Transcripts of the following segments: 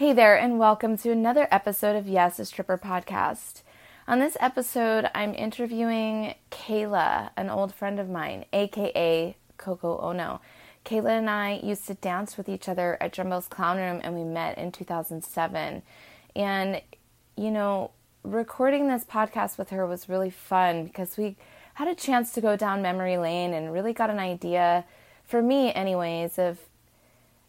Hey there, and welcome to another episode of Yes, a Stripper podcast. On this episode, I'm interviewing Kayla, an old friend of mine, aka Coco Ono. Kayla and I used to dance with each other at Jumbo's Clown Room, and we met in 2007. And, you know, recording this podcast with her was really fun because we had a chance to go down memory lane and really got an idea, for me, anyways, of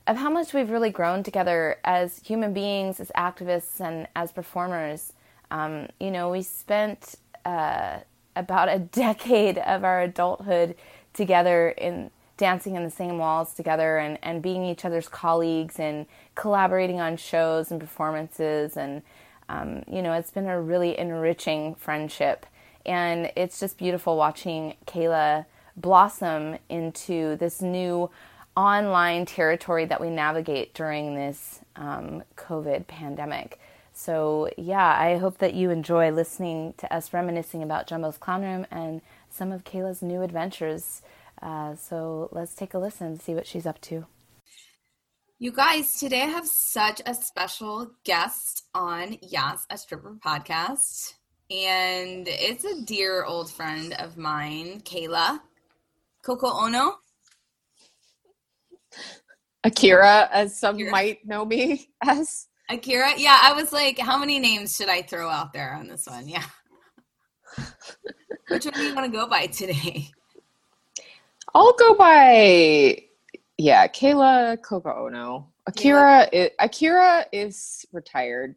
of how much we've really grown together as human beings, as activists, and as performers. Um, you know, we spent uh, about a decade of our adulthood together in dancing in the same walls together and, and being each other's colleagues and collaborating on shows and performances. And, um, you know, it's been a really enriching friendship. And it's just beautiful watching Kayla blossom into this new online territory that we navigate during this um, COVID pandemic. So, yeah, I hope that you enjoy listening to us reminiscing about Jumbo's Clown Room and some of Kayla's new adventures. Uh, so, let's take a listen, and see what she's up to. You guys, today I have such a special guest on Yes, a Stripper podcast. And it's a dear old friend of mine, Kayla. Coco Ono. Akira, as some Akira. might know me as. Akira? Yeah, I was like, how many names should I throw out there on this one? Yeah. Which one do you want to go by today? I'll go by, yeah, Kayla Coco Ono. Akira, is, Akira is retired.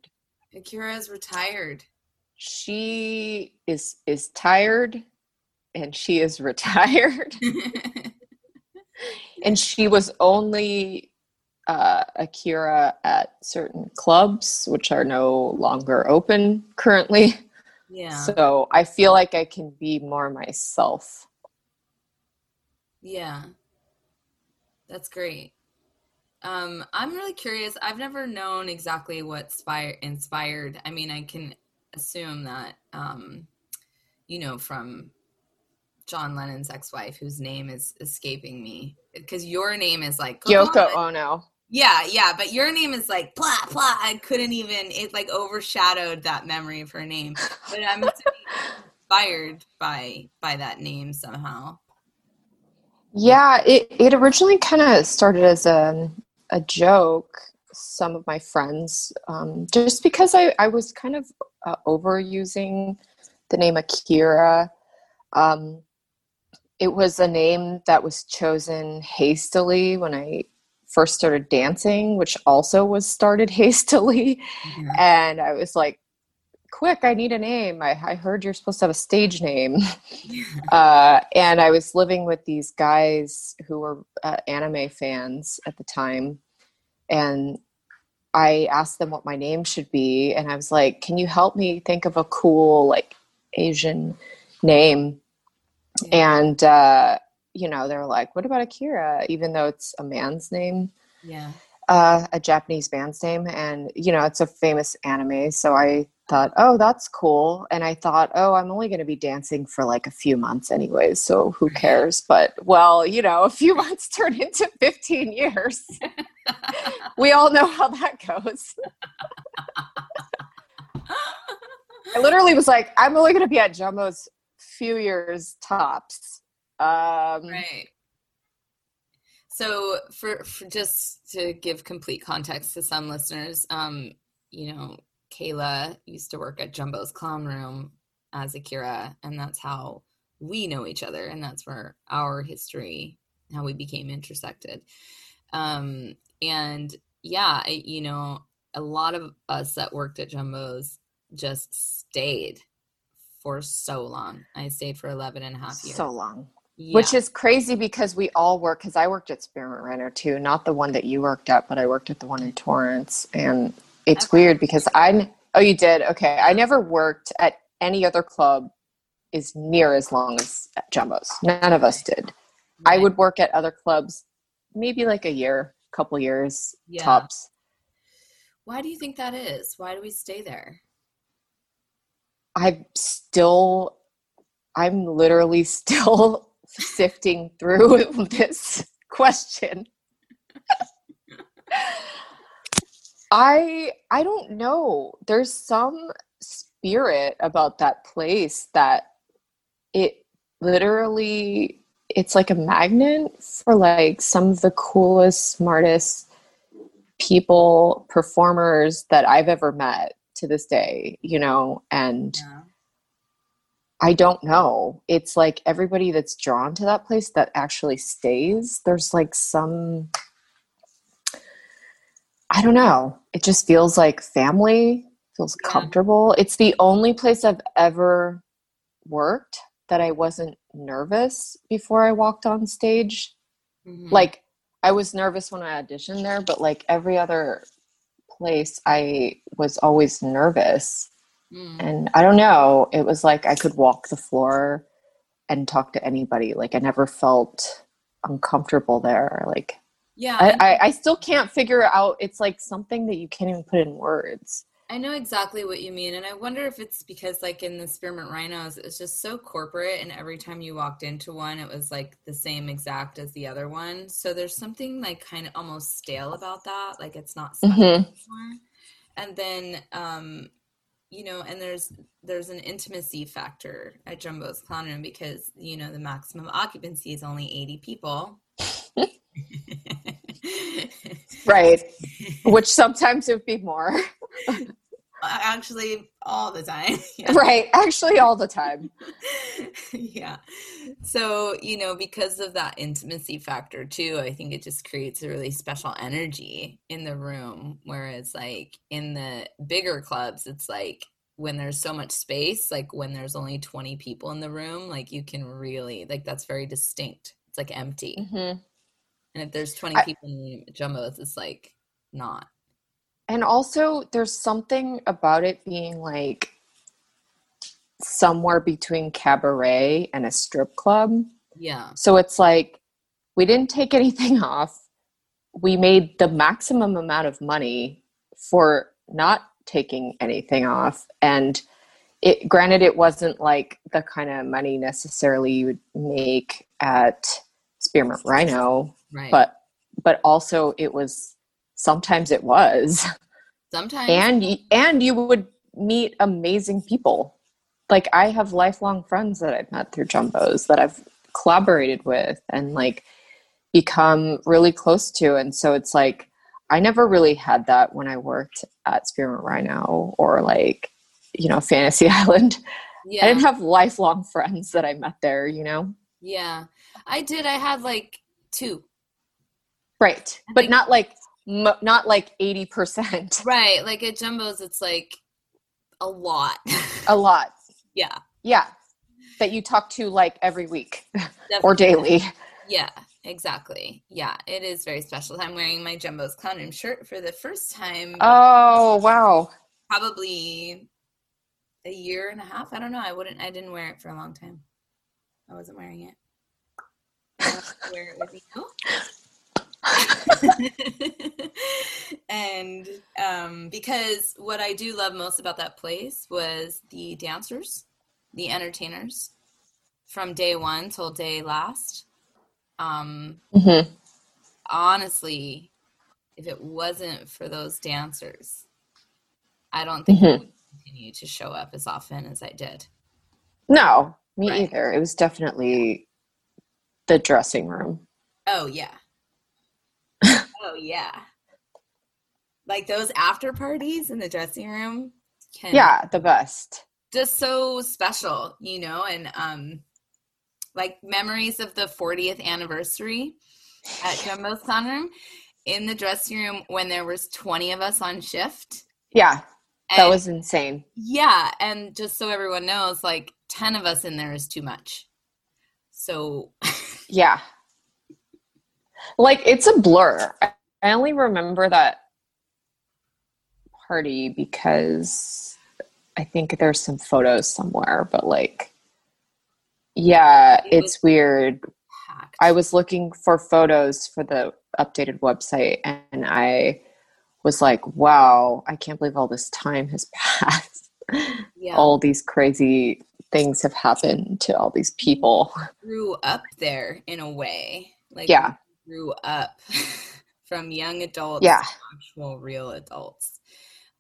Akira is retired. She is is tired, and she is retired. And she was only uh, Akira at certain clubs, which are no longer open currently. Yeah. So I feel like I can be more myself. Yeah. That's great. Um, I'm really curious. I've never known exactly what spire, inspired. I mean, I can assume that, um, you know, from John Lennon's ex-wife, whose name is escaping me, because your name is like Yoko Ono. Yeah, yeah, but your name is like blah blah. I couldn't even. It like overshadowed that memory of her name. But I'm inspired by by that name somehow. Yeah, it it originally kind of started as a a joke. Some of my friends, um, just because I I was kind of uh, overusing the name Akira. Um, it was a name that was chosen hastily when I first started dancing, which also was started hastily. Mm-hmm. And I was like, quick, I need a name. I, I heard you're supposed to have a stage name. uh, and I was living with these guys who were uh, anime fans at the time. And I asked them what my name should be. And I was like, can you help me think of a cool, like, Asian name? And uh, you know they're like what about akira? Even though it's a man's name. Yeah. Uh, a japanese band's name. And you know it's a famous anime so i thought oh that's cool. And i thought oh i'm only going to be dancing for like a few months anyways so who cares? But well you know a few months turned into 15 years. We all know how that goes. I literally was like i'm only going to be at jumbo's few years tops. Um, right. So, for, for just to give complete context to some listeners, um, you know, Kayla used to work at Jumbo's Clown Room as Akira, and that's how we know each other, and that's where our history, how we became intersected. Um, and yeah, you know, a lot of us that worked at Jumbo's just stayed for so long. I stayed for 11 and a half years. So long. Yeah. Which is crazy because we all work, because I worked at Spearmint Rhino too, not the one that you worked at, but I worked at the one in Torrance. And it's okay. weird because I, Oh, you did? Okay. I never worked at any other club is near as long as Jumbo's. None of us did. I would work at other clubs maybe like a year, couple years Yeah. tops. Why do you think that is? Why do we stay there? I'm still, I'm literally still sifting through this question. I I don't know. There's some spirit about that place that it literally it's like a magnet for like some of the coolest, smartest people, performers that I've ever met to this day, you know, and Yeah. I don't know. It's like everybody that's drawn to that place that actually stays. There's like some I don't know. It just feels like family, feels Yeah. comfortable. It's the only place I've ever worked that I wasn't nervous before I walked on stage. Mhm. Like I was nervous when I auditioned there, but like every other place I was always nervous Mm. and i don't know it was like i could walk the floor and talk to anybody like i never felt uncomfortable there like yeah, I, I, I still can't figure out it's like something that you can't even put in words I know exactly what you mean, and I wonder if it's because, like in the Spearmint Rhinos, it's just so corporate, and every time you walked into one, it was like the same exact as the other one. So there's something like kind of almost stale about that, like it's not special Mhm. anymore. And then, um, you know, and there's there's an intimacy factor at Jumbo's Clown Room because you know the maximum occupancy is only 80 people. right which sometimes it would be more Actually, all the time. Yeah. right actually all the time yeah. So, you know, because of that intimacy factor too, I think it just creates a really special energy in the room. Whereas, like in the bigger clubs, it's like when there's so much space, like when there's only 20 people in the room, like you can really, like, that's very distinct. It's like empty. Mhm. And if there's 20 I- people in the jumbos, it's like not. And also there's something about it being like somewhere between cabaret and a strip club Yeah. So it's like we didn't take anything off. We made the maximum amount of money for not taking anything off. And it granted it wasn't like the kind of money necessarily you would make at Spearmint Rhino, Right. but but also it was sometimes it was. sometimes. And and you would meet amazing people. Like I have lifelong friends that I've met through Jumbos that I've collaborated with and like become really close to. And so it's like I never really had that when I worked at Spearmint Rhino or like, you know, Fantasy Island. yeah. I didn't have lifelong friends that I met there, you know? Yeah, I did. I had like two. Right. I But not like m- not like 80%. Right. Like at Jumbo's, it's like a lot. A lot. yeah. Yeah. That you talk to like every week or daily. Yeah, exactly. Yeah, it is very special. I'm wearing my Jumbo's Clown Room shirt for the first time, Oh, wow. probably a year and a half. I don't know. I wouldn't, I didn't wear it for a long time. I wasn't wearing it. I wear it with you. and um, because what I do love most about that place was the dancers, the entertainers from day one till day last. Um, Mhm. honestly, if it wasn't for those dancers, I don't think I Mhm. would continue to show up as often as I did. No, me Right. either. It was definitely the dressing room. Oh yeah. Oh yeah. Like those after parties in the dressing room can Yeah, the best. just so special, you know, and um like memories of the 40th anniversary at Jumbo's Clown Room in the dressing room when there was 20 of us on shift. Yeah, that And- was insane. yeah, and just so everyone knows, like 10 of us in there is too much. So Yeah. Like it's a blur. I only remember that party because I think there's some photos somewhere, but like, yeah, It it's weird. I was looking for photos for the updated website and I was like, wow, I can't believe all this time has passed. yeah. All these crazy things have happened to all these people. grew up there in a way. Like Yeah. grew up from young adults Yeah. to actual real adults.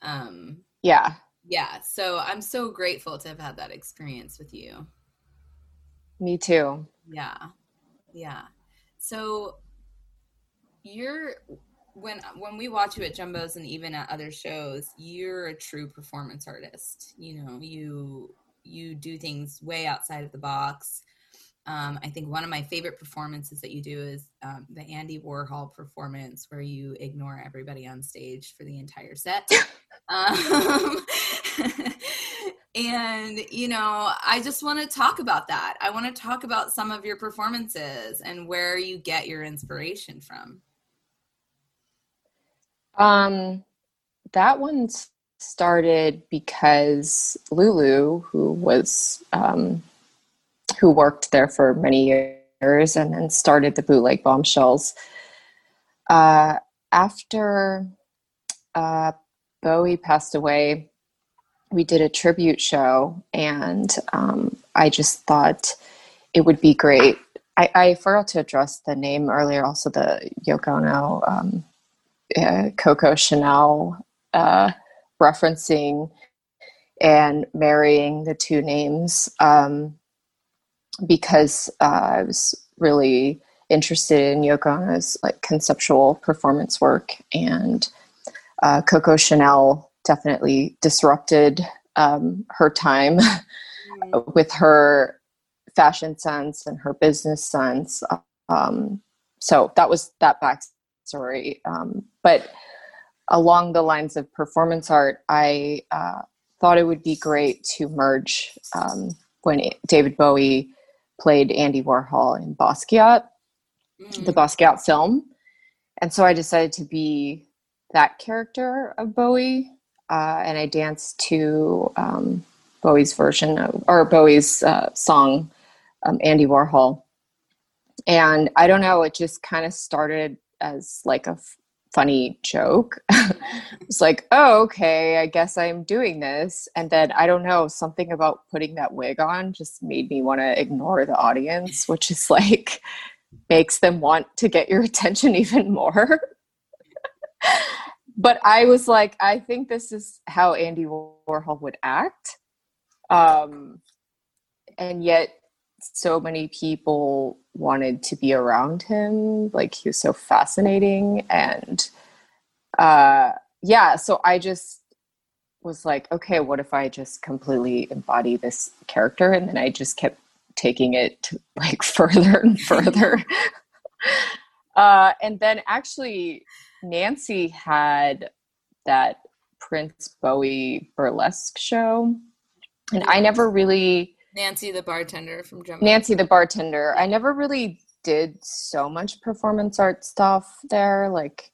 Um Yeah, yeah, so I'm so grateful to have had that experience with you. me too. Yeah. Yeah. So you're when when we watch you at Jumbo's and even at other shows, you're a true performance artist. You know, you you do things way outside of the box. Um, I think one of my favorite performances that you do is um, the Andy Warhol performance, where you ignore everybody on stage for the entire set. um, and you know, I just want to talk about that. I want to talk about some of your performances and where you get your inspiration from. Um, that one started because Lulu, who was um, who worked there for many years and then started the Bootleg Bombshells. Uh, after uh, Bowie passed away, we did a tribute show, and um, I just thought it would be great. I, I forgot to address the name earlier. Also, the Yoko Ono. Um, uh, Coco Chanel uh, referencing and marrying the two names um, because uh, I was really interested in Yoko Ono's like conceptual performance work, and uh, Coco Chanel definitely disrupted um, her time with her fashion sense and her business sense. Um, so that was that backstory. Um, but along the lines of performance art, I uh, thought it would be great to merge um, when David Bowie played Andy Warhol in Basquiat, the Basquiat film. And so I decided to be that character of Bowie. Uh, and I danced to um, Bowie's version of, or Bowie's uh, song, um, Andy Warhol. And I don't know, it just kind of started as like a funny joke. it's like, oh, okay, I guess I'm doing this. And then I don't know, something about putting that wig on just made me want to ignore the audience, which is like, makes them want to get your attention even more. but I was like, I think this is how Andy Warhol would act. Um, and yet, so many people wanted to be around him. Like, he was so fascinating. And uh, yeah, so I just was like, okay, what if I just completely embody this character? And then I just kept taking it to, like further and further. uh, and then actually, Nancy had that Prince Bowie burlesque show. And I never really, Nancy, the bartender from Jumbo. Nancy the bartender, I never really did so much performance art stuff there. Like,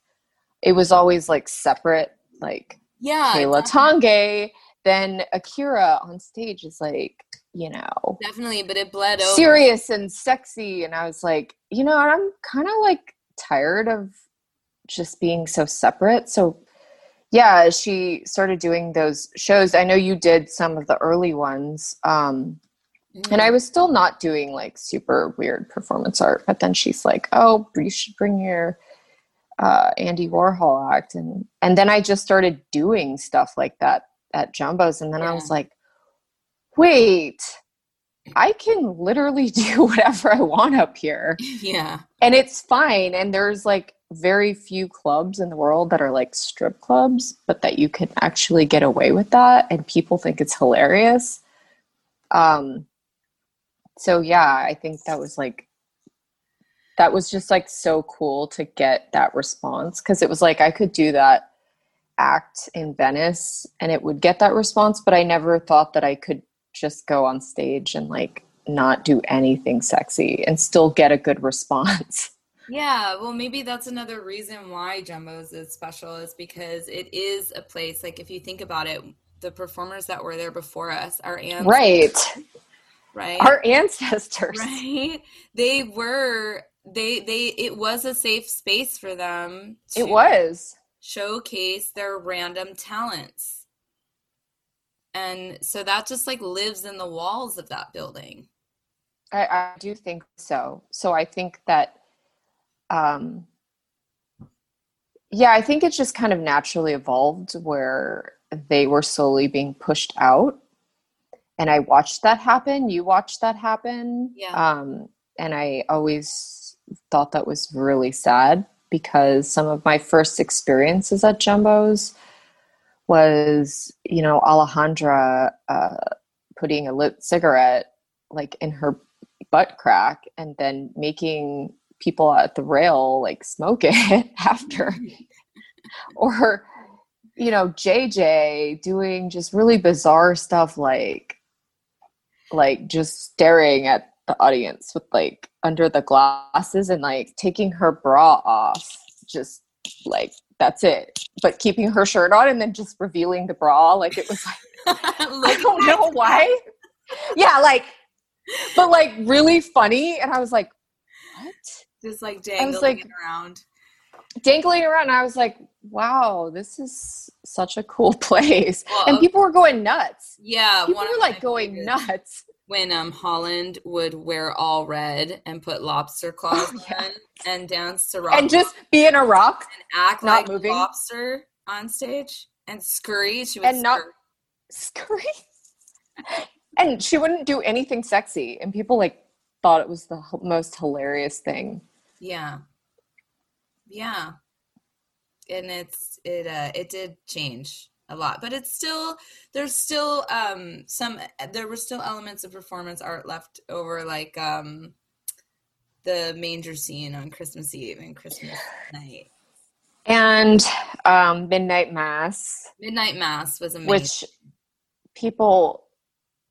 it was always like separate, like yeah, Kayla Tange. Then Akira on stage is like, you know, definitely, but it bled over. serious and sexy. And I was like, you know, I'm kind of like tired of just being so separate. So, yeah, she started doing those shows. I know you did some of the early ones. Um, and I was still not doing like super weird performance art, but then she's like, "Oh, you should bring your uh, Andy Warhol act," and and then I just started doing stuff like that at Jumbo's, and then I was like, "Wait, I can literally do whatever I want up here, yeah, and it's fine." And there's like very few clubs in the world that are like strip clubs, but that you can actually get away with that, and people think it's hilarious. Um, so yeah i think that was like that was just like so cool to get that response because it was like i could do that act in venice and it would get that response but i never thought that i could just go on stage and like not do anything sexy and still get a good response Yeah, well, maybe that's another reason why Jumbo's is special is because it is a place. Like, if you think about it, the performers that were there before us, our ancestors, right, right, our ancestors, right, they were they they it was a safe space for them. it was showcase their random talents, and so that just like lives in the walls of that building. I, I do think so. So I think that, um, yeah, I think it's just kind of naturally evolved where they were slowly being pushed out. And I watched that happen. You watched that happen. Yeah. Um, and I always thought that was really sad because some of my first experiences at Jumbo's was, you know, Alejandra uh, putting a lit cigarette like in her butt crack and then making people at the rail like smoke it after or you know jj doing just really bizarre stuff like like just staring at the audience with like under the glasses and like taking her bra off just like that's it but keeping her shirt on and then just revealing the bra like it was like i don't know why yeah like but like really funny. And I was like, what? Just like dangling like- around. Dangling around. I was like, wow, this is such a cool place. Well, and people were going nuts. Yeah, People were like going nuts. when um Holland would wear all red and put lobster claws Oh, yeah. on and dance to rock And just be in a rock and act not like moving. lobster on stage and scurry. She would And not- scurry. and she wouldn't do anything sexy. And people like thought it was the h- most hilarious thing. Yeah. Yeah. And it's it uh it did change a lot, but it's still there's still um some there were still elements of performance art left over like um the manger scene on Christmas Eve and Christmas night. And um, Midnight Mass, Midnight Mass was amazing. which people,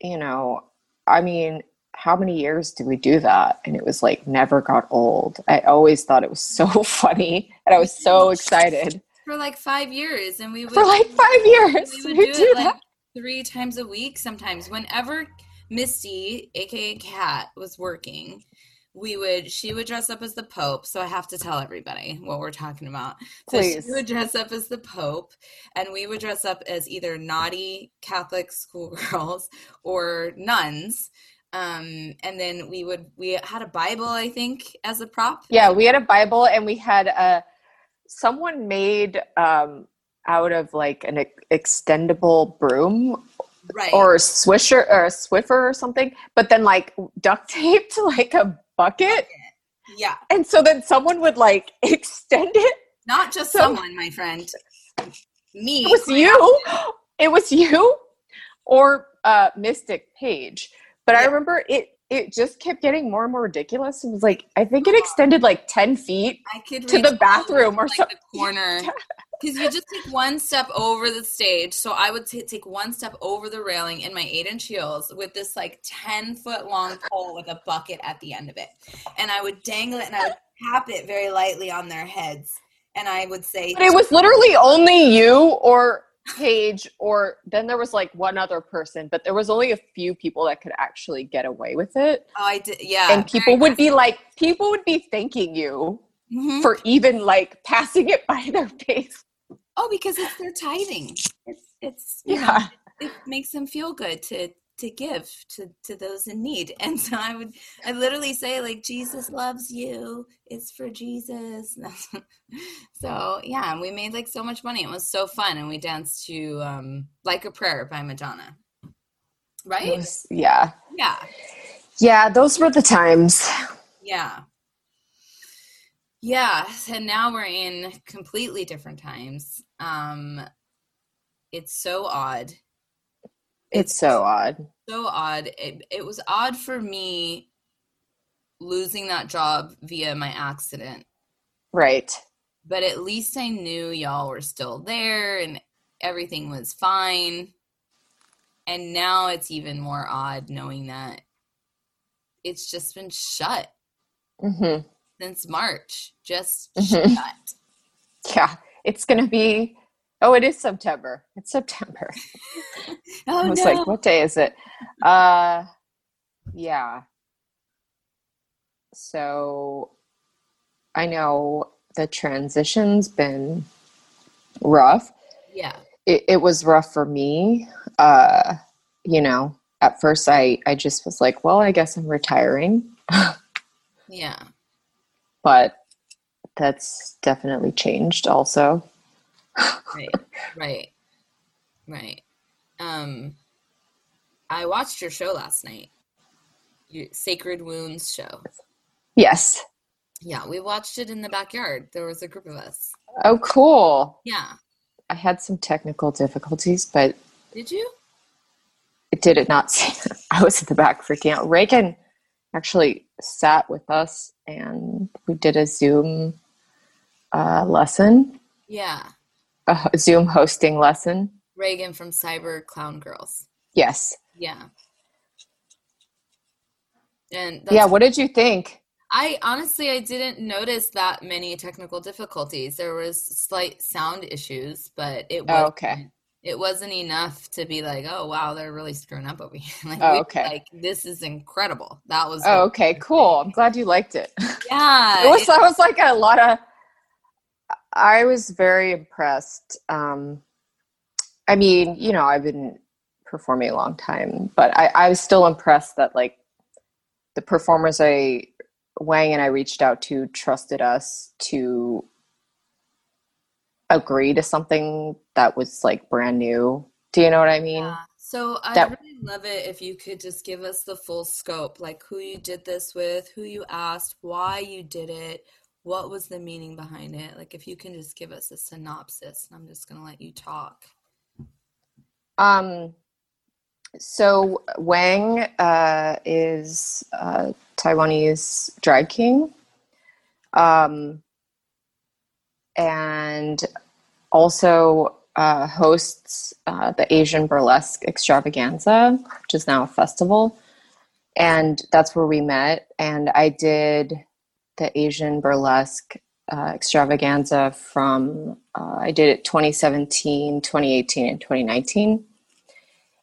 you know, I mean, how many years did we do that? And it was like never got old. I always thought it was so funny and I was so excited. for like five years, and we would For like five years, we would we do do it like three times a week sometimes. Whenever Misty, aka Cat, was working, we would she would dress up as the Pope. So I have to tell everybody what we're talking about. So Please. she would dress up as the Pope, and we would dress up as either naughty Catholic schoolgirls or nuns. Um, and then we would we had a Bible, I think, as a prop. Yeah, we had a Bible and we had a someone made um out of like an ex- extendable broom right. or a swisher or a swiffer or something, but then like duct taped to like a bucket. yeah, And so then someone would like extend it. not just So- someone, my friend. Me. It was you. It was you or uh Mystic Page. But I remember it it just kept getting more and more ridiculous. It was like I think it extended like 10 feet. I could to the bathroom or something. like, the corner because you just take one step over the stage. So I would t- take one step over the railing in my eight inch heels with this like ten foot long pole with a bucket at the end of it, and I would dangle it and I would tap it very lightly on their heads, and I would say, But it was literally only you or Paige or then there was like one other person, but there was only a few people that could actually get away with it. "Oh, I did, yeah." and people would be like people would be thanking you Mhm. for even like passing it by their face. oh, because it's their tithing. It's it's you know, Yeah. it makes them feel good to to give to to those in need. And so i would i literally say like jesus loves you. It's for jesus. So yeah and we made like so much money. It was so fun and we danced to um like a prayer by madonna. Right? Was- yeah. yeah. Yeah, those were the times. yeah. Yeah and now we're in completely different times. Um it's so odd It's so odd. so odd. It, it was odd for me losing that job via my accident, Right. but at least I knew y'all were still there and everything was fine. And now it's even more odd knowing that it's just been shut. hmm since March. Just Mhm. shut. Yeah, it's gonna be. Oh, it is September. It's September. Oh I was no. like, what day is it? Uh, yeah. So, I know the transition's been rough. yeah. It, it was rough for me. Uh, you know, at first I I just was like, well, I guess I'm retiring, Yeah. but that's definitely changed also. Right. right. Right. Um I watched your show last night. Your Sacred Wounds show. Yes. Yeah, we watched it in the backyard. There was a group of us. Oh, cool. Yeah. I had some technical difficulties, but Did you? it did it not seem I was at the back freaking out. Reagan actually sat with us and we did a Zoom uh, lesson, Yeah. A Zoom hosting lesson. Reagan from Cyber Clown Girls. Yes. Yeah. And yeah. What did you think? I honestly I didn't notice that many technical difficulties. There was slight sound issues, but it Oh, was okay. it wasn't enough to be like, oh wow, they're really screwing up over here. like, Oh, we- okay. like this is incredible. That was Oh, okay. Cool. I'm glad you liked it. yeah. it was it- that was like a lot of i was very impressed um i mean you know i've been performing a long time but i i was still impressed that like the performers i wang and i reached out to trusted us to agree to something that was like brand new do you know what i mean Yeah. So I'd that- really love it if you could just give us the full scope, like who you did this with, who you asked, why you did it, what was the meaning behind it. Like if you can just give us a synopsis, and I'm just gonna let you talk. Um, so Wang uh, is a Taiwanese drag king, um, and also uh, hosts uh, the Asian Burlesque Extravaganza, which is now a festival, and that's where we met. And I did the Asian Burlesque uh, Extravaganza from uh, I did it 2017, 2018, and 2019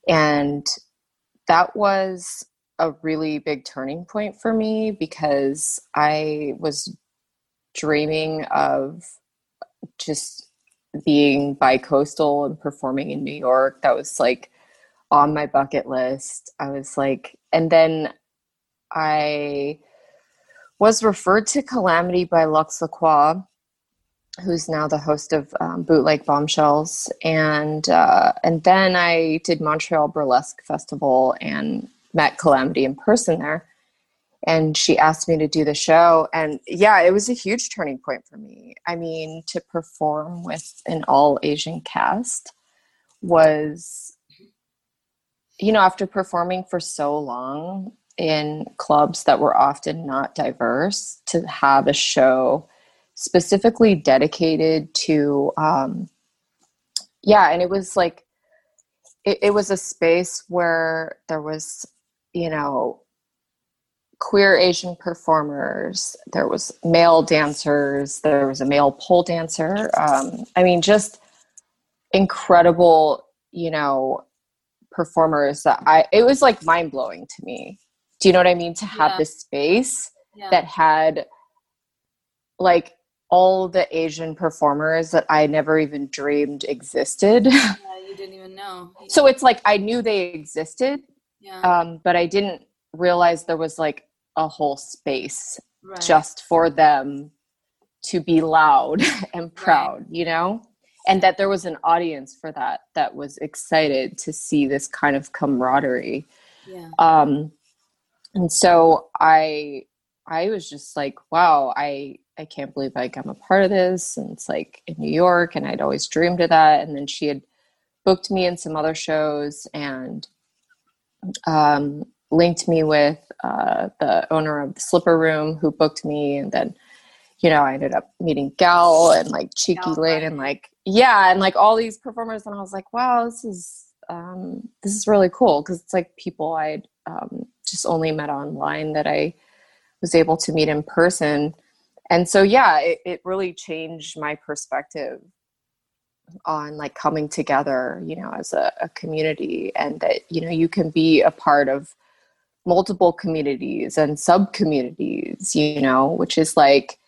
and that was a really big turning point for me because I was dreaming of just being bi-coastal and performing in New York. That was like on my bucket list. I was like, and then I was referred to Calamity by Lux Lacroix, who's now the host of um, Bootleg Bombshells, and uh, and then I did Montreal Burlesque Festival and met Calamity in person there, and she asked me to do the show, and yeah, it was a huge turning point for me. I mean, to perform with an all Asian cast was, you know, after performing for so long in clubs that were often not diverse, to have a show specifically dedicated to um yeah and it was like it, it was a space where there was you know queer asian performers there was male dancers there was a male pole dancer um i mean just incredible you know performers that i it was like mind-blowing to me do you know what i mean to have Yeah. this space Yeah. that had like all the Asian performers that I never even dreamed existed. yeah, you didn't even know. so it's like I knew they existed, yeah, um, but I didn't realize there was like a whole space right. just for them to be loud and proud, you know? And that there was an audience for that that was excited to see this kind of camaraderie yeah, um and so i i was just like wow i i can't believe like i'm a part of this and it's like in new york and i'd always dreamed of that. And then she had booked me in some other shows and um linked me with uh the owner of the slipper room who booked me and then you know i ended up meeting gal and like cheeky Gal lane and like yeah and like all these performers and i was like wow this is um this is really cool. Because it's like people i'd um just only met online that i was able to meet in person. And so yeah it, it really changed my perspective on like coming together you know as a, a community and that you know you can be a part of multiple communities and sub communities you know which is like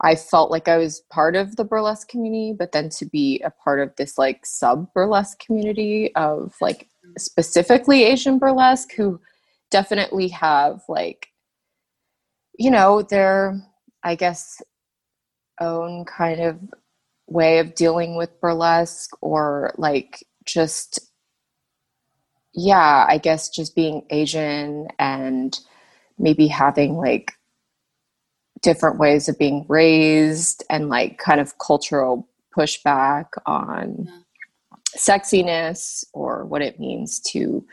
i felt like i was part of the burlesque community but then to be a part of this like sub burlesque community of like specifically asian burlesque who definitely have like you know their i guess own kind of way of dealing with burlesque or like just yeah i guess just being asian and maybe having like different ways of being raised and like kind of cultural pushback on yeah. sexiness or what it means to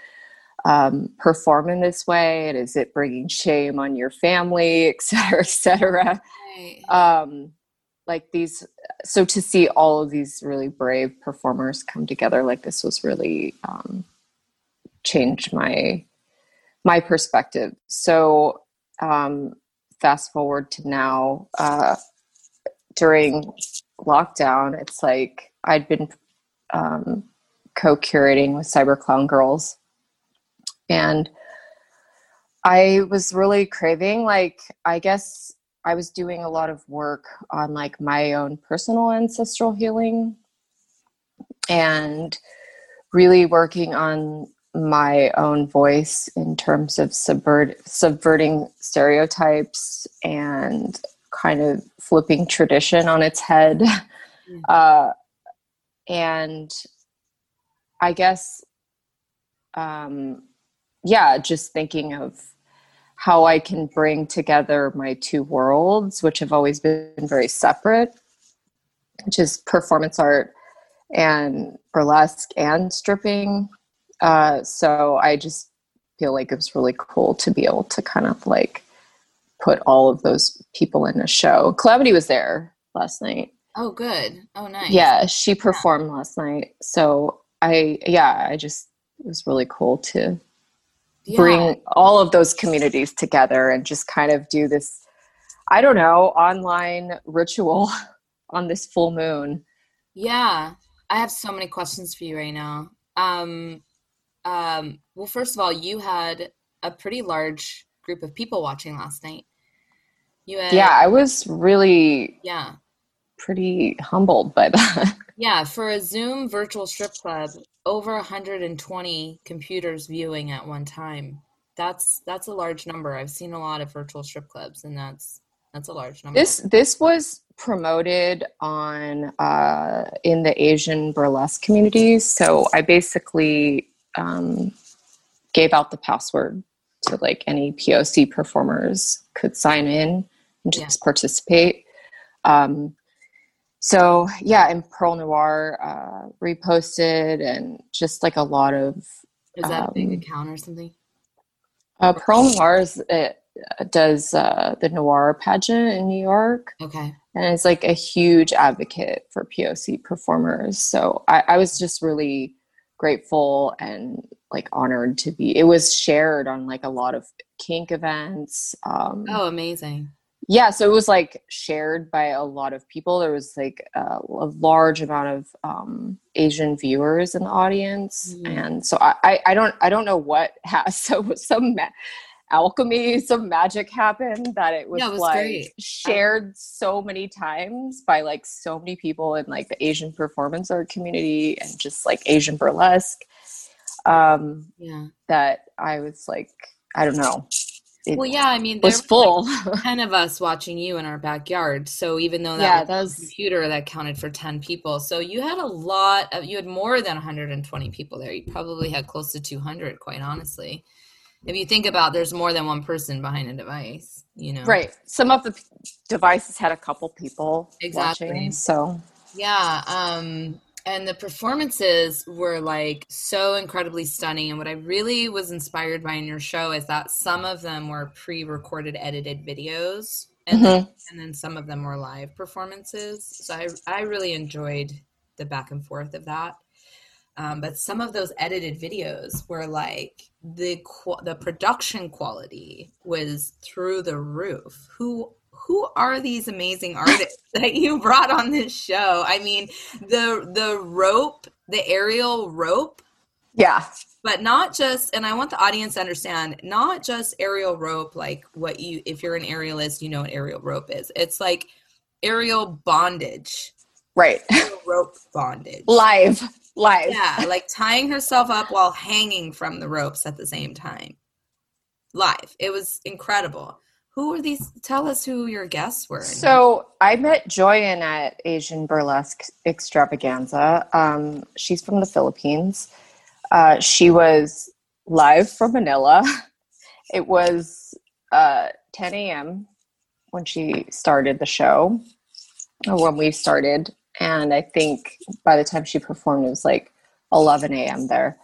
um, perform in this way? And is it bringing shame on your family et cetera et cetera? Right. um, like these so to see all of these really brave performers come together like this was really um, changed my my perspective. So um, fast forward to now uh, during lockdown it's like i'd been um, co-curating with cyber clown girls and i was really craving like i guess I was doing a lot of work on like my own personal ancestral healing and really working on my own voice in terms of subvert, subverting stereotypes and kind of flipping tradition on its head. Mm-hmm. Uh, and I guess, um, yeah, just thinking of how I can bring together my two worlds, which have always been very separate, which is performance art and burlesque and stripping. Uh, so I just feel like it was really cool to be able to kind of like put all of those people in a show. Calamity was there last night. Oh, good. Oh, nice. Yeah, she performed yeah. last night. So I, yeah, I just, it was really cool to yeah. bring all of those communities together and just kind of do this i don't know online ritual on this full moon. Yeah. I have so many questions for you right now. Um um well first of all you had a pretty large group of people watching last night. You had, yeah i was really yeah. pretty humbled by that. Yeah for a zoom virtual strip club over 120 computers viewing at one time. That's that's a large number. I've seen a lot of virtual strip clubs, and that's that's a large number. This this was promoted on uh, in the Asian burlesque communities. So I basically um, gave out the password to like any POC performers could sign in and just yeah. participate. Um, so yeah, and Pearl Noir uh, reposted and just like a lot of. Is that um, a big um, account or something? Uh, Pearl Noir is, it does uh, the Noir pageant in New York. Okay. And it's like a huge advocate for POC performers. So I, I was just really grateful and like honored to be. It was shared on like a lot of kink events. Um, oh, amazing! Yeah so it was like shared by a lot of people there was like a, a large amount of um, asian viewers in the audience mm. and so I, I, I don't i don't know what has so some ma- alchemy some magic happened that it was, yeah, it was like great. shared so many times by like so many people in like the asian performance art community and just like asian burlesque um yeah that i was like i don't know well, yeah, I mean, there was full. Like ten of us watching you in our backyard. So even though that yeah, was, that was computer that counted for ten people, so you had a lot of you had more than 120 people there. You probably had close to 200, quite honestly. If you think about, there's more than one person behind a device. You know, right? Some of the devices had a couple people exactly. watching. So yeah, um, and the performances were like so incredibly stunning. And what i really was inspired by in your show is that some of them were pre-recorded edited videos and, mm-hmm. then, and then some of them were live performances. So i, I really enjoyed the back and forth of that. Um, but some of those edited videos were like the the production quality was through the roof. Who who are these amazing artists that you brought on this show? I mean, the the rope, the aerial rope. Yeah. But not just and I want the audience to understand, not just aerial rope like what you if you're an aerialist, you know what aerial rope is. It's like aerial bondage. Right. Aerial rope bondage. Live. Live. Yeah, like tying herself up while hanging from the ropes at the same time. Live. It was incredible. Who were these? Tell us who your guests were. So I met Joyen at Asian Burlesque Extravaganza. Um, she's from the Philippines. Uh, she was live from Manila. It was uh, 10 a.m. when she started the show, or when we started. And I think by the time she performed, it was like 11 a.m. there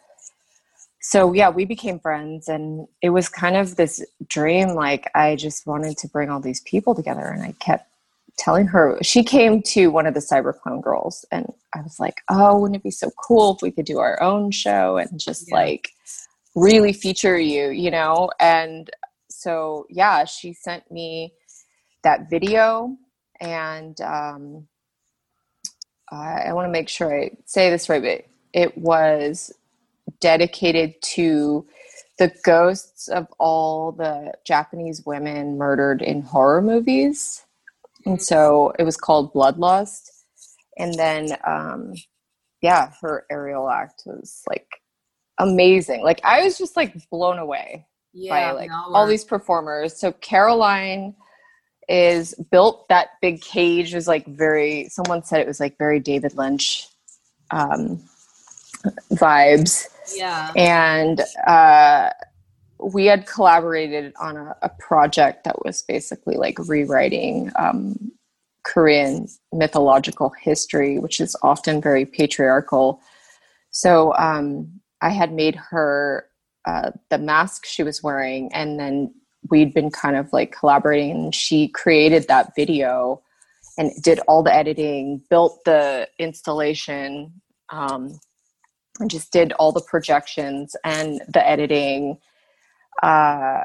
so yeah we became friends and it was kind of this dream like i just wanted to bring all these people together and i kept telling her she came to one of the cyber cyberclone girls and i was like oh wouldn't it be so cool if we could do our own show and just yeah. like really feature you you know and so yeah she sent me that video and um, I, I want to make sure i say this right but it was dedicated to the ghosts of all the Japanese women murdered in horror movies. And so it was called Bloodlust. And then, um, yeah, her aerial act was like amazing. Like I was just like blown away yeah, by like all these performers. So Caroline is built that big cage was like very someone said it was like very David Lynch um vibes yeah. And uh, we had collaborated on a, a, project that was basically like rewriting um, Korean mythological history, which is often very patriarchal. So um, I had made her uh, the mask she was wearing, and then we'd been kind of like collaborating, and she created that video and did all the editing, built the installation. Um, and just did all the projections and the editing. Uh,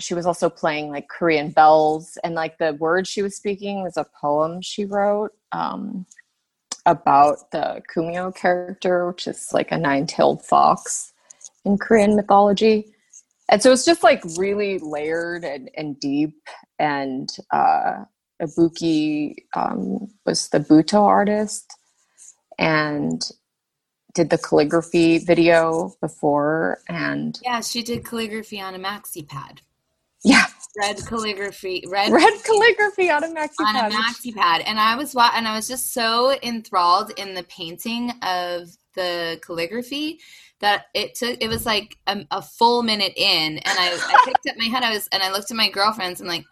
she was also playing like Korean bells, and like the words she was speaking was a poem she wrote um, about the Kumiho character, which is like a nine tailed fox in Korean mythology. And so it's just like really layered and, and deep. And uh, Ibuki um, was the Butoh artist. And did the calligraphy video before and yeah she did calligraphy on a maxi pad. Yeah. Red calligraphy red red calligraphy on a maxi on pad. a maxi pad. And i was and i was just so enthralled in the painting of the calligraphy that it took it was like a, a full minute in and I, I picked up my head i was and i looked at my girlfriends and like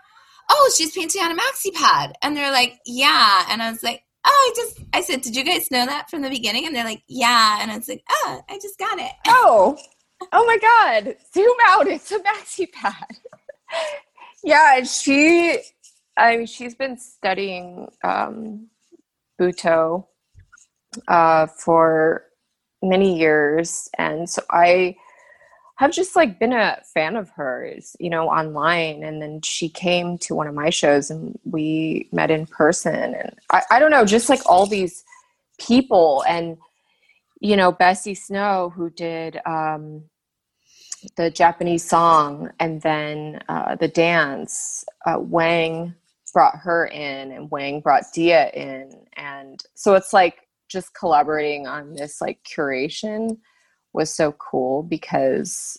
oh she's painting on a maxi pad. And they're like yeah. And i was like oh, I just, I said, did you guys know that from the beginning? And they're like, yeah. And I was like, oh, I just got it. Oh, oh my God. Zoom out. It's a maxi pad. yeah. She, I mean, she's been studying um, Butoh uh, for many years. And so I, have just like been a fan of hers, you know, online. And then she came to one of my shows and we met in person. And I, I don't know, just like all these people and, you know, Bessie Snow, who did um, the Japanese song and then uh, the dance, uh, Wang brought her in and Wang brought Dia in. And so it's like just collaborating on this like curation was so cool because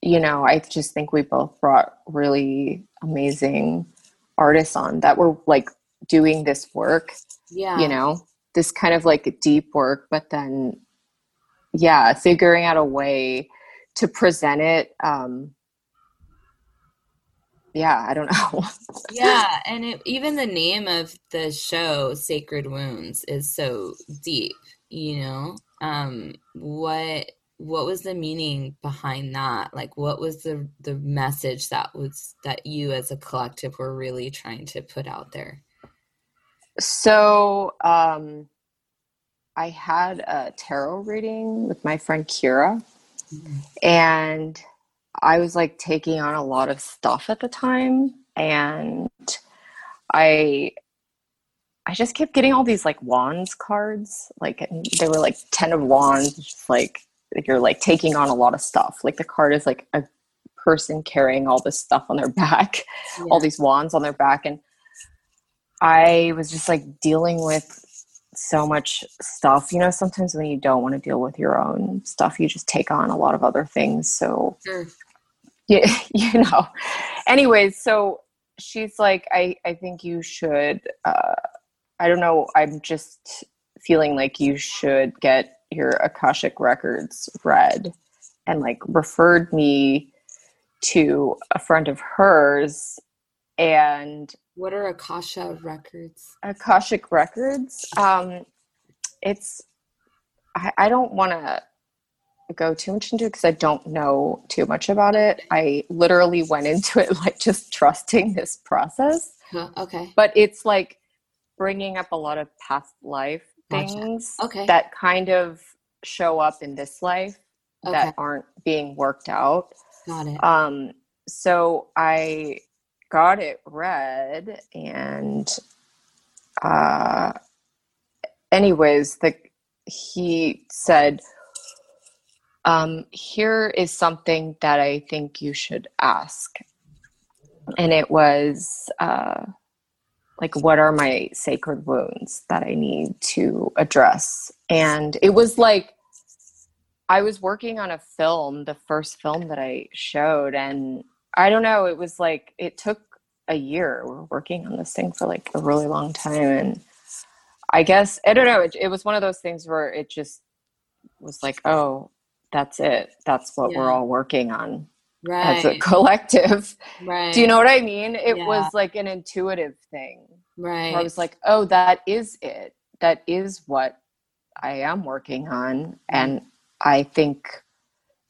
you know i just think we both brought really amazing artists on that were like doing this work yeah. you know this kind of like deep work but then yeah figuring out a way to present it um yeah i don't know. Yeah and it, even the name of the show sacred wounds is so deep you know um what what was the meaning behind that like what was the the message that was that you as a collective were really trying to put out there so um i had a tarot reading with my friend kira mm-hmm. and i was like taking on a lot of stuff at the time and I I just kept getting all these like wands cards. Like they were like 10 of wands, just like you're like taking on a lot of stuff. Like the card is like a person carrying all this stuff on their back, yeah. all these wands on their back. And I was just like dealing with so much stuff. You know, sometimes when you don't want to deal with your own stuff, you just take on a lot of other things. So, sure. yeah, you know. Anyways, so she's like, I, I think you should. Uh, I don't know. I'm just feeling like you should get your Akashic records read and like referred me to a friend of hers and what are akasha records? Akashic records? Um it's i, I don't want to go too much into it because i don't know too much about it. I literally went into it like just trusting this process. Huh, okay. But it's like bringing up a lot of past life things gotcha. okay. that kind of show up in this life okay. that aren't being worked out. Got it. Um, so I got it read, and uh, anyways, the he said, um, "Here is something that I think you should ask," and it was. Uh, like what are my sacred wounds that i need to address and it was like i was working on a film the first film that i showed and i don't know it was like it took a year we are working on this thing for like a really long time and i guess i don't know it, it was one of those things where it just was like oh that's it that's what yeah. we're all working on right. as a collective. Right. Do you know what I mean? It yeah. was like an intuitive thing. Right. I was like, oh, that is it. That is what I am working on. And I think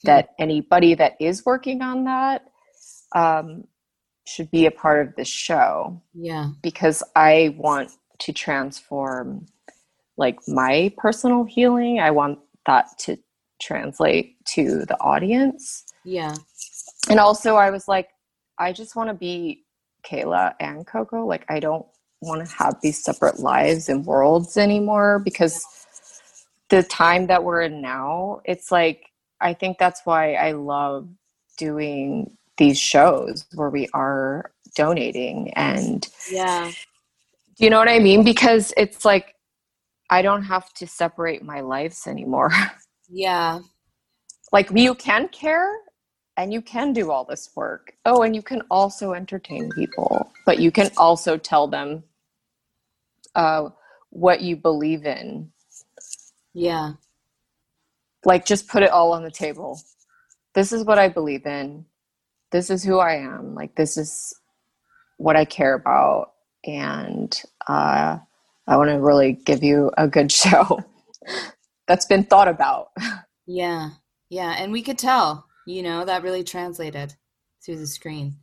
that anybody that is working on that um, should be a part of this show. Yeah. Because I want to transform like my personal healing. I want that to translate to the audience. Yeah and also I was like, I just want to be Kayla and Coco. Like I don't want to have these separate lives and worlds anymore because the time that we're in now, it's like I think that's why I love doing these shows where we are donating and yeah. Do you know what I mean? Because it's like I don't have to separate my lives anymore. Yeah. like you can care and you can do all this work. Oh, and you can also entertain people, but you can also tell them uh, what you believe in. Yeah. Like, just put it all on the table. This is what I believe in. This is who I am. Like, this is what I care about. And uh, I want to really give you a good show that's been thought about. Yeah. Yeah. And we could tell you know that really translated through the screen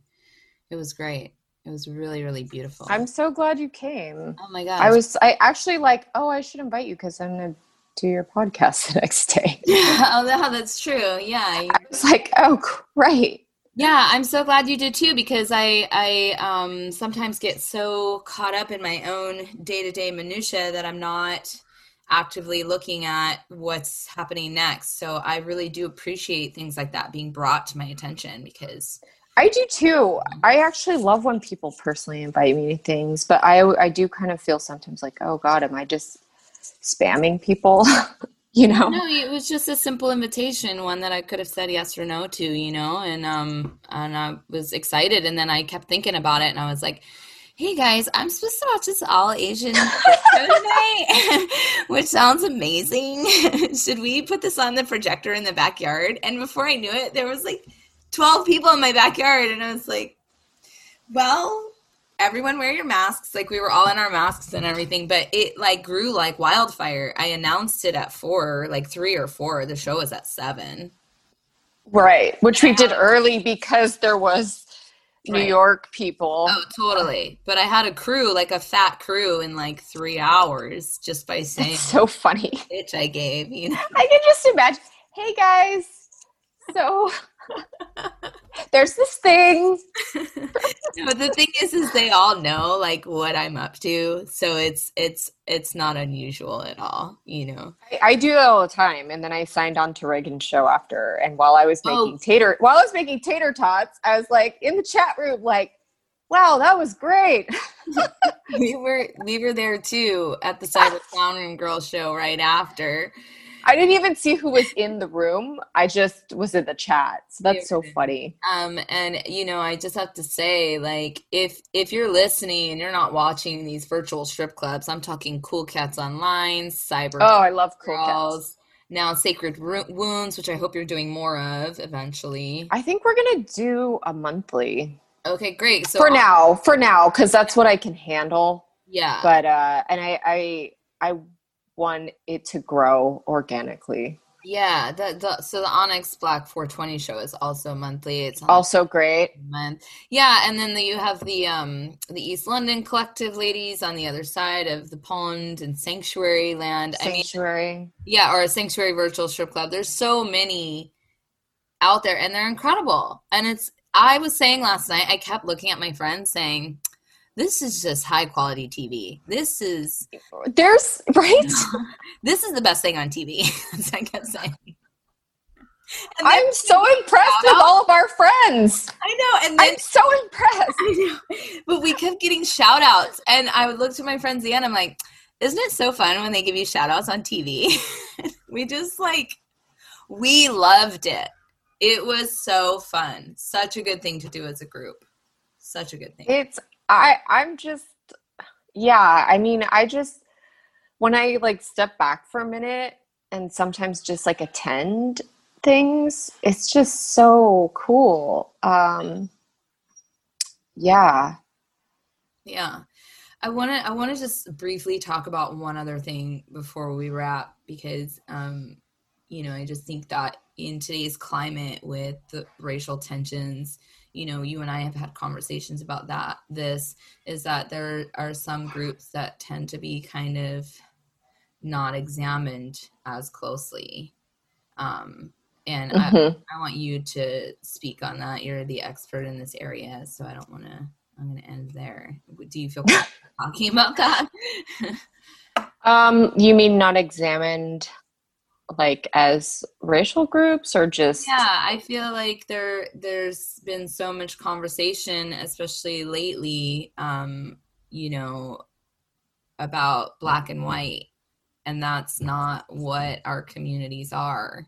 it was great it was really really beautiful. I'm so glad you came. Oh my god. I was i actually like oh i should invite you because i'm gonna do your podcast the next day. Yeah, oh that's true. Yeah i was like oh great. Yeah i'm so glad you did too because i i um sometimes get so caught up in my own day-to-day minutia that i'm not actively looking at what's happening next. So I really do appreciate things like that being brought to my attention because I do too. I actually love when people personally invite me to things, but I I do kind of feel sometimes like, oh God, am I just spamming people? you know? No, it was just a simple invitation, one that I could have said yes or no to, you know, and um and I was excited, and then I kept thinking about it, and I was like, hey guys, I'm supposed to watch this all Asian tonight, which sounds amazing. Should we put this on the projector in the backyard? And before I knew it, there was like 12 people in my backyard, and I was like, well, everyone wear your masks. Like we were all in our masks and everything, but it like grew like wildfire. I announced it at four, like three or four. The show was at seven. Right, which we did early because there was New right. York people. Oh, totally. But I had a crew, like a fat crew, in like three hours just by saying That's so funny. Bitch, I gave you. Know? I can just imagine. Hey guys, so there's this thing. but the thing is, is they all know like what I'm up to, so it's it's it's not unusual at all, you know. I, I do that all the time, and then I signed on to Reagan's show after. And while I was oh. making oh. tater, while I was making tater tots, I was like in the chat room, like, "Wow, that was great." we were we were there too at the Cyber Clown Room Girl show right after I didn't even see who was in the room. I just was in the chat. So that's so funny. Um, and you know, I just have to say, like, if if you're listening and you're not watching these virtual strip clubs, I'm talking Cool Cats Online, Cyber. Oh, I love Cool Cats. Now, Sacred Wounds, which I hope you're doing more of eventually. I think we're gonna do a monthly. Okay, great. So for now, for now, because that's what I can handle. Yeah. But uh, and I I I want it to grow organically. Yeah, the, the so the Onyx Black 420 show is also monthly. It's also great. Month. Yeah, and then the, you have the um the East London Collective ladies on the other side of the pond and Sanctuary Land. Sanctuary. I mean, yeah, or a Sanctuary Virtual Strip Club. There's so many out there, and they're incredible. And it's I was saying last night, I kept looking at my friends saying, this is just high quality TV. This is there's right. this is the best thing on TV. I kept saying. I'm so impressed with all of our friends. I know, and then, I'm so impressed. I know, but we kept getting shout outs, and I would look to my friends again. I'm like, isn't it so fun when they give you shout outs on TV? we just like, we loved it. It was so fun. Such a good thing to do as a group. Such a good thing. It's I I'm just yeah, I mean, I just when I like step back for a minute and sometimes just like attend things, it's just so cool. Um yeah. Yeah. I want to I want to just briefly talk about one other thing before we wrap because um you know, I just think that in today's climate with the racial tensions you know you and i have had conversations about that this is that there are some groups that tend to be kind of not examined as closely. Um, and mm-hmm. I, I, want you to speak on that. You're the expert in this area so i don't want to i'm going to end there. Do you feel talking about that? Um you mean not examined like as racial groups or just yeah i feel like there there's been so much conversation especially lately um you know about black and white and that's not what our communities are.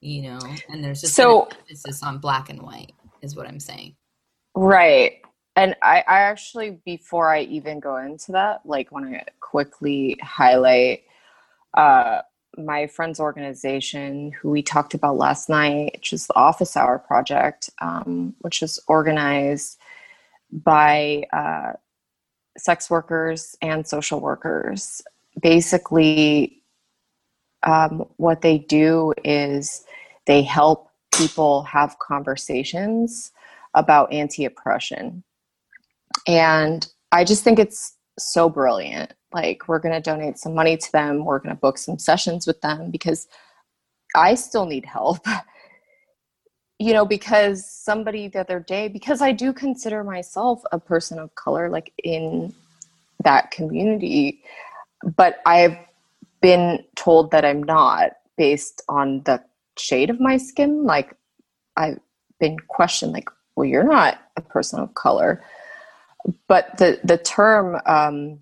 You know and there's just so emphasis on black and white is what i'm saying. Right and I, I actually before i even go into that like want to quickly highlight uh my friend's organization, who we talked about last night, which is the Office Hour Project, um, which is organized by uh, sex workers and social workers. Basically, um, what they do is they help people have conversations about anti oppression. And I just think it's so brilliant like we're going to donate some money to them we're going to book some sessions with them because i still need help. You know because somebody the other day because i do consider myself a person of color like in that community but i've been told that i'm not based on the shade of my skin like i've been questioned like well you're not a person of color. But the the term um,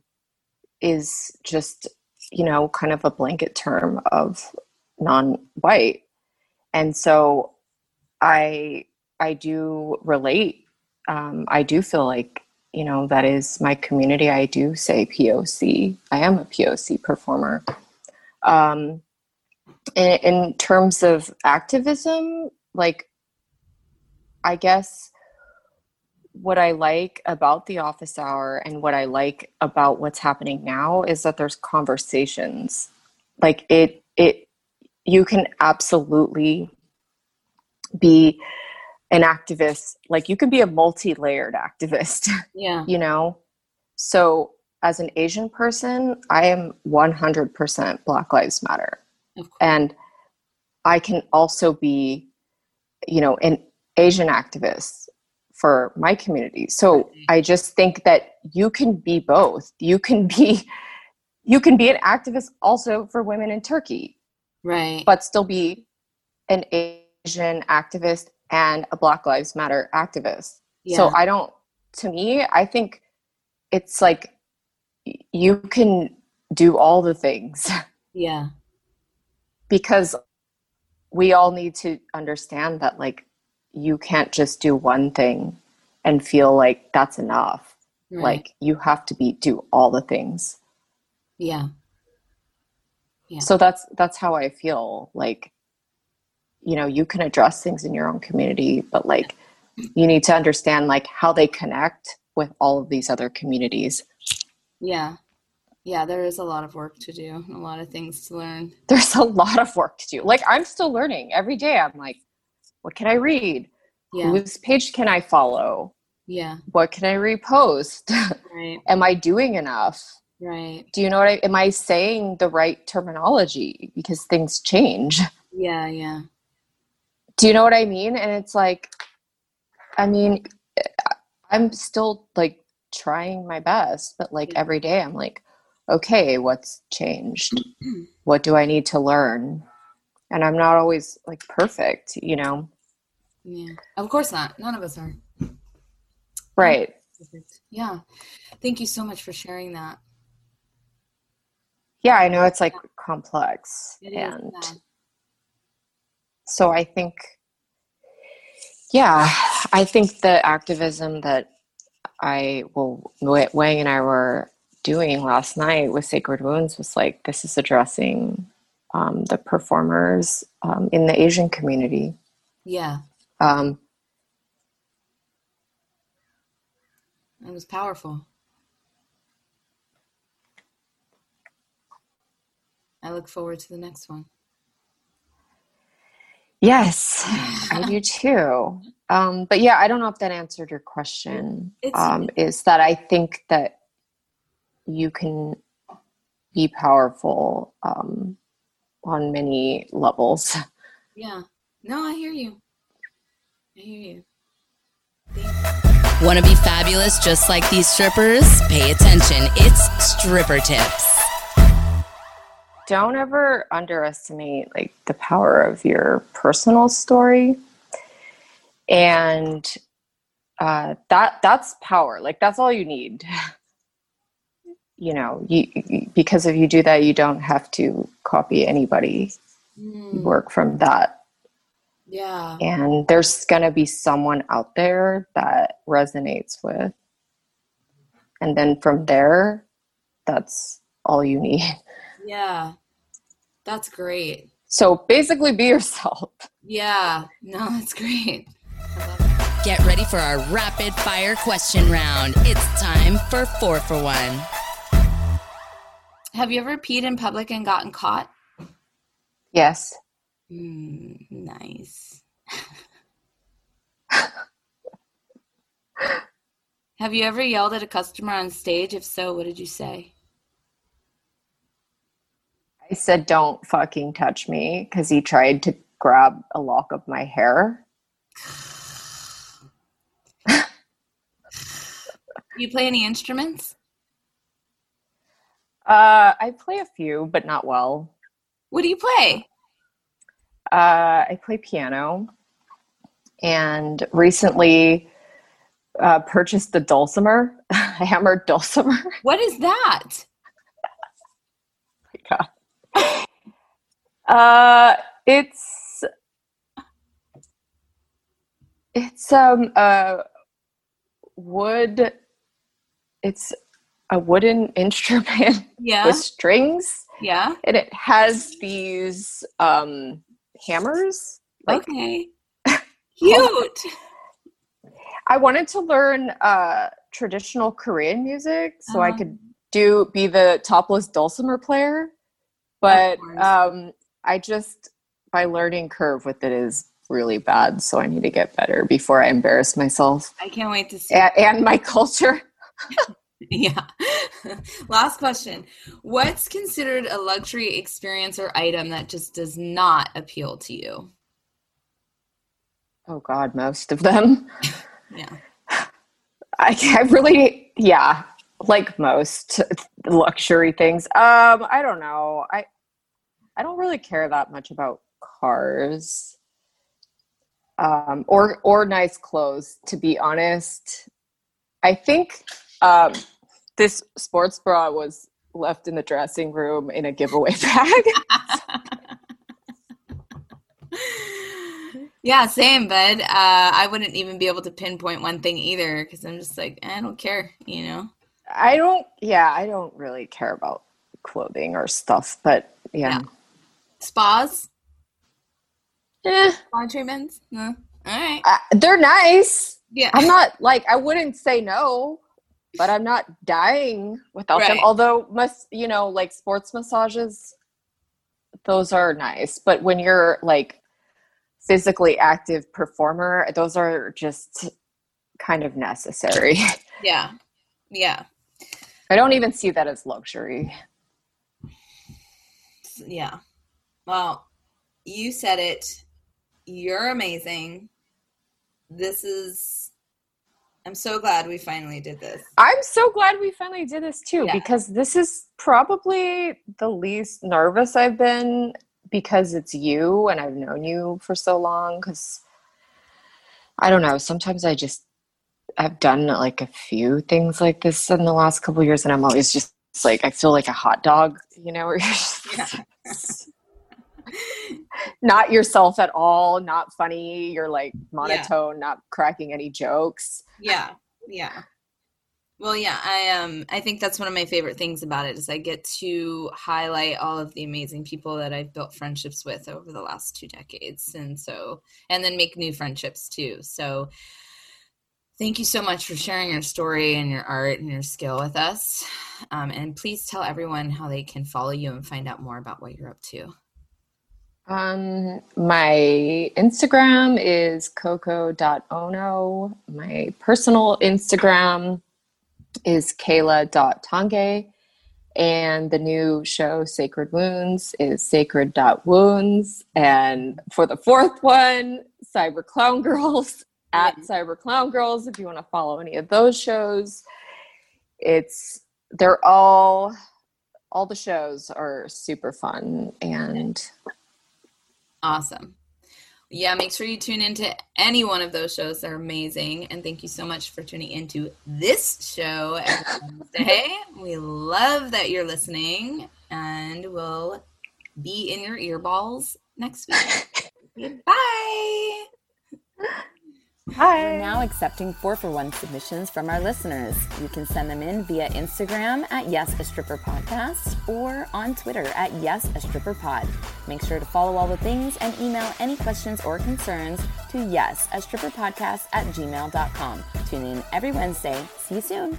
is just you know kind of a blanket term of non-white. And so i i do relate. Um, i do feel like you know that is my community. I do say poc i am a poc performer. Um, in, in terms of activism like i guess what I like about the office hour and what I like about what's happening now is that there's conversations. Like it it you can absolutely be an activist. Like you can be a multi-layered activist. Yeah. you know. So as an Asian person, I am 100% Black Lives Matter. And I can also be you know an Asian activist for my community. So mm-hmm. I just think that you can be both. You can be you can be an activist also for women in Turkey, right? But still be an Asian activist and a Black Lives Matter activist. Yeah. So I don't. To me, I think it's like you can do all the things. Yeah. because we all need to understand that like you can't just do one thing and feel like that's enough. Right. Like you have to be do all the things. Yeah. Yeah. So that's that's how I feel. Like, you know, you can address things in your own community, but like you need to understand like how they connect with all of these other communities. Yeah. Yeah, there is a lot of work to do, a lot of things to learn. There's a lot of work to do. Like I'm still learning every day. I'm like, what can I read? Yeah. Whose page can I follow? Yeah. What can I repost? Right. Am I doing enough? Right. Do you know what I am I saying the right terminology because things change? Yeah, yeah. Do you know what I mean? And it's like I mean eh, I'm still like trying my best, but like yeah. every day I'm like okay, what's changed? what do I need to learn? And I'm not always like perfect, you know. Yeah. Of course not. None of us are. Right. Yeah. Thank you so much for sharing that. Yeah, I know it's like complex. It and so I think, yeah, I think the activism that I, well, Wang and I were doing last night with Sacred Wounds was like, this is addressing um, the performers um, in the Asian community. Yeah. Um, it was powerful. I look forward to the next one. Yes, I do too. Um, but yeah, I don't know if that answered your question. Um, is that I think that you can be powerful um, on many levels. Yeah. No, I hear you. I hear you. Want to be fabulous just like these strippers? Pay attention. It's stripper tips. Don't ever underestimate like the power of your personal story. And uh, that that's power. Like that's all you need. you know, you, because if you do that, you don't have to copy anybody. Mm. Work from that yeah. And there's going to be someone out there that resonates with. And then from there, that's all you need. Yeah. That's great. So basically, be yourself. Yeah. No, that's great. Get ready for our rapid fire question round. It's time for four for one. Have you ever peed in public and gotten caught? Yes. Mm, nice. Have you ever yelled at a customer on stage? If so, what did you say? I said, Don't fucking touch me because he tried to grab a lock of my hair. Do you play any instruments? Uh, I play a few, but not well. What do you play? Uh, I play piano and recently uh, purchased the dulcimer, a hammered dulcimer. What is that? my God. Uh, it's it's um a wood. It's a wooden instrument yeah. with strings. Yeah, and it has these um hammers. Like, okay. Cute. I wanted to learn uh, traditional Korean music so uh-huh. I could do be the topless dulcimer player, but um, I just my learning curve with it is really bad. So I need to get better before I embarrass myself. I can't wait to see and, and my culture. yeah. Last question. What's considered a luxury experience or item that just does not appeal to you? Oh God, most of them. yeah. I, I really, yeah, like most luxury things. Um, I don't know. I I don't really care that much about cars. Um, or or nice clothes, to be honest. I think um, this sports bra was left in the dressing room in a giveaway bag. yeah, same, bud. Uh, I wouldn't even be able to pinpoint one thing either because I'm just like, I don't care, you know? I don't, yeah, I don't really care about clothing or stuff, but yeah. yeah. Spas? Eh. Spa treatments? No. All right. Uh, they're nice. Yeah. I'm not like, I wouldn't say no, but I'm not dying without right. them. Although, must, you know, like sports massages, those are nice. But when you're like, physically active performer, those are just kind of necessary. Yeah. Yeah. I don't even see that as luxury. Yeah. Well, you said it. You're amazing. This is I'm so glad we finally did this. I'm so glad we finally did this too yeah. because this is probably the least nervous I've been because it's you and I've known you for so long because I don't know, sometimes I just I've done like a few things like this in the last couple years and I'm always just like I feel like a hot dog, you know, where you're just not yourself at all, not funny, you're like monotone, yeah. not cracking any jokes. Yeah. Yeah. Well, yeah, I um I think that's one of my favorite things about it is I get to highlight all of the amazing people that I've built friendships with over the last two decades, and so and then make new friendships too. So, thank you so much for sharing your story and your art and your skill with us. Um, and please tell everyone how they can follow you and find out more about what you're up to. Um, my Instagram is coco.ono. My personal Instagram is kayla.tange. And the new show, Sacred Wounds, is sacred.wounds. And for the fourth one, Cyber Clown Girls at Cyber Clown Girls, if you want to follow any of those shows. It's, they're all, all the shows are super fun and awesome yeah, make sure you tune into any one of those shows. They're amazing. And thank you so much for tuning into this show every Wednesday. we love that you're listening, and we'll be in your earballs next week. Bye. Hi. We're now accepting four for one submissions from our listeners. You can send them in via Instagram at Yes a Stripper Podcast or on Twitter at Yes a Stripper Pod. Make sure to follow all the things and email any questions or concerns to Yes a Stripper Podcast at gmail.com. Tune in every Wednesday. See you soon.